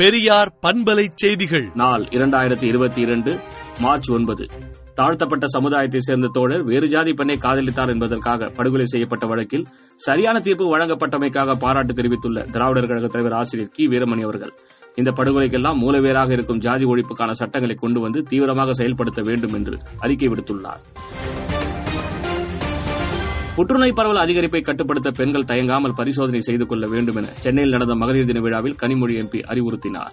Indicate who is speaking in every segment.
Speaker 1: பெரியார் பண்பலை செய்திகள்.
Speaker 2: நாள் இரண்டாயிரத்தி இருபத்தி இரண்டு மார்ச் ஒன்பது. தாழ்த்தப்பட்ட சமுதாயத்தைச் சேர்ந்த தோழர் வேறு ஜாதி பெண்ணை காதலித்தார் என்பதற்காக படுகொலை செய்யப்பட்ட வழக்கில் சரியான தீர்ப்பு வழங்கப்பட்டமைக்காக பாராட்டு தெரிவித்துள்ள திராவிடர் கழக தலைவர் ஆசிரியர் கி. வீரமணி அவர்கள். இந்த படுகொலைக்கெல்லாம் மூலவேராக இருக்கும் ஜாதி ஒழிப்புக்கான சட்டங்களை கொண்டு வந்து தீவிரமாக செயல்படுத்த வேண்டும் என்று அறிக்கை விடுத்துள்ளார். புற்றுநோய் பரவல் அதிகரிப்பை கட்டுப்படுத்த பெண்கள் தயங்காமல் பரிசோதனை செய்து கொள்ள வேண்டும் என சென்னையில் நடந்த மகளிர் தின விழாவில் கனிமொழி எம்பி அறிவுறுத்தினார்.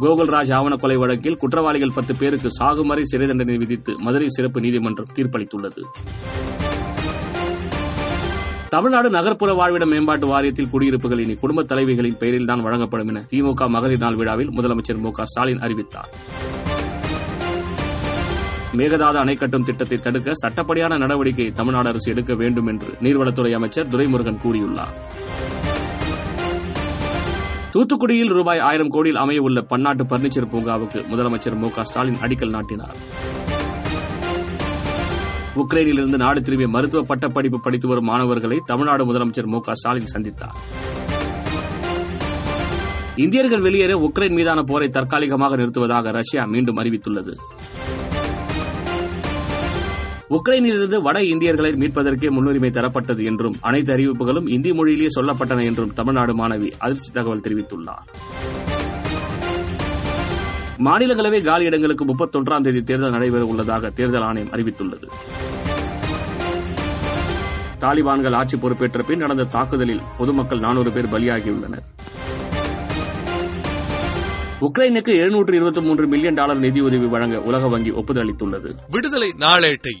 Speaker 2: கோகுல்ராஜ் ஆவண கொலை வழக்கில் குற்றவாளிகள் பத்து பேருக்கு சாகுமறை சிறை தண்டனை விதித்து மதுரை சிறப்பு நீதிமன்றம் தீர்ப்பளித்துள்ளது. தமிழ்நாடு நகர்ப்புற வாழ்விட மேம்பாட்டு வாரியத்தில் குடியிருப்புகள் இனி குடும்பத் தலைவிகளின் பெயரில்தான் வழங்கப்படும் என திமுக மகளிர் நாள் விழாவில் முதலமைச்சர் மு ஸ்டாலின் அறிவித்தார். மேகதாது அணை கட்டும் திட்டத்தை தடுக்க சட்டப்படியான நடவடிக்கை தமிழ்நாடு அரசு எடுக்க வேண்டும் என்று நீர்வளத்துறை அமைச்சர் துரைமுருகன் கூறியுள்ளார். தூத்துக்குடியில் ரூபாய் ஆயிரம் கோடியில் அமைய உள்ள பன்னாட்டு பர்னிச்சர் பூங்காவுக்கு முதலமைச்சர் மு ஸ்டாலின் அடிக்கல் நாட்டினார். உக்ரைனிலிருந்து நாடு திரும்பிய மருத்துவ பட்டப்படிப்பு படித்து வரும் மாணவர்களை தமிழ்நாடு முதலமைச்சர் மு ஸ்டாலின் சந்தித்தார். இந்தியர்கள் வெளியேற உக்ரைன் மீதான போரை தற்காலிகமாக நிறுத்துவதாக ரஷ்யா மீண்டும் அறிவித்துள்ளது. உக்ரைனிலிருந்து வட இந்தியர்களை மீட்பதற்கே முன்னுரிமை தரப்பட்டது என்றும் அனைத்து அறிவிப்புகளும் இந்தி மொழியிலேயே சொல்லப்பட்டன என்றும் தமிழ்நாடு மாணவி அதிர்ச்சி தகவல் தெரிவித்துள்ளார். மாநிலங்களவை காலி இடங்களுக்கு முப்பத்தொன்றாம் தேதி தேர்தல் நடைபெற உள்ளதாக தேர்தல் ஆணையம் அறிவித்துள்ளது. தாலிபான்கள் ஆட்சி பொறுப்பேற்ற பின் நடந்த தாக்குதலில் பொதுமக்கள் நானூறு பேர் பலியாகியுள்ளனர். உக்ரைனுக்கு எழுநூற்று இருபத்தி மூன்று மில்லியன் டாலர் நிதியுதவி வழங்க உலக வங்கி ஒப்புதல் அளித்துள்ளது.
Speaker 1: விடுதலை நாளேட்டை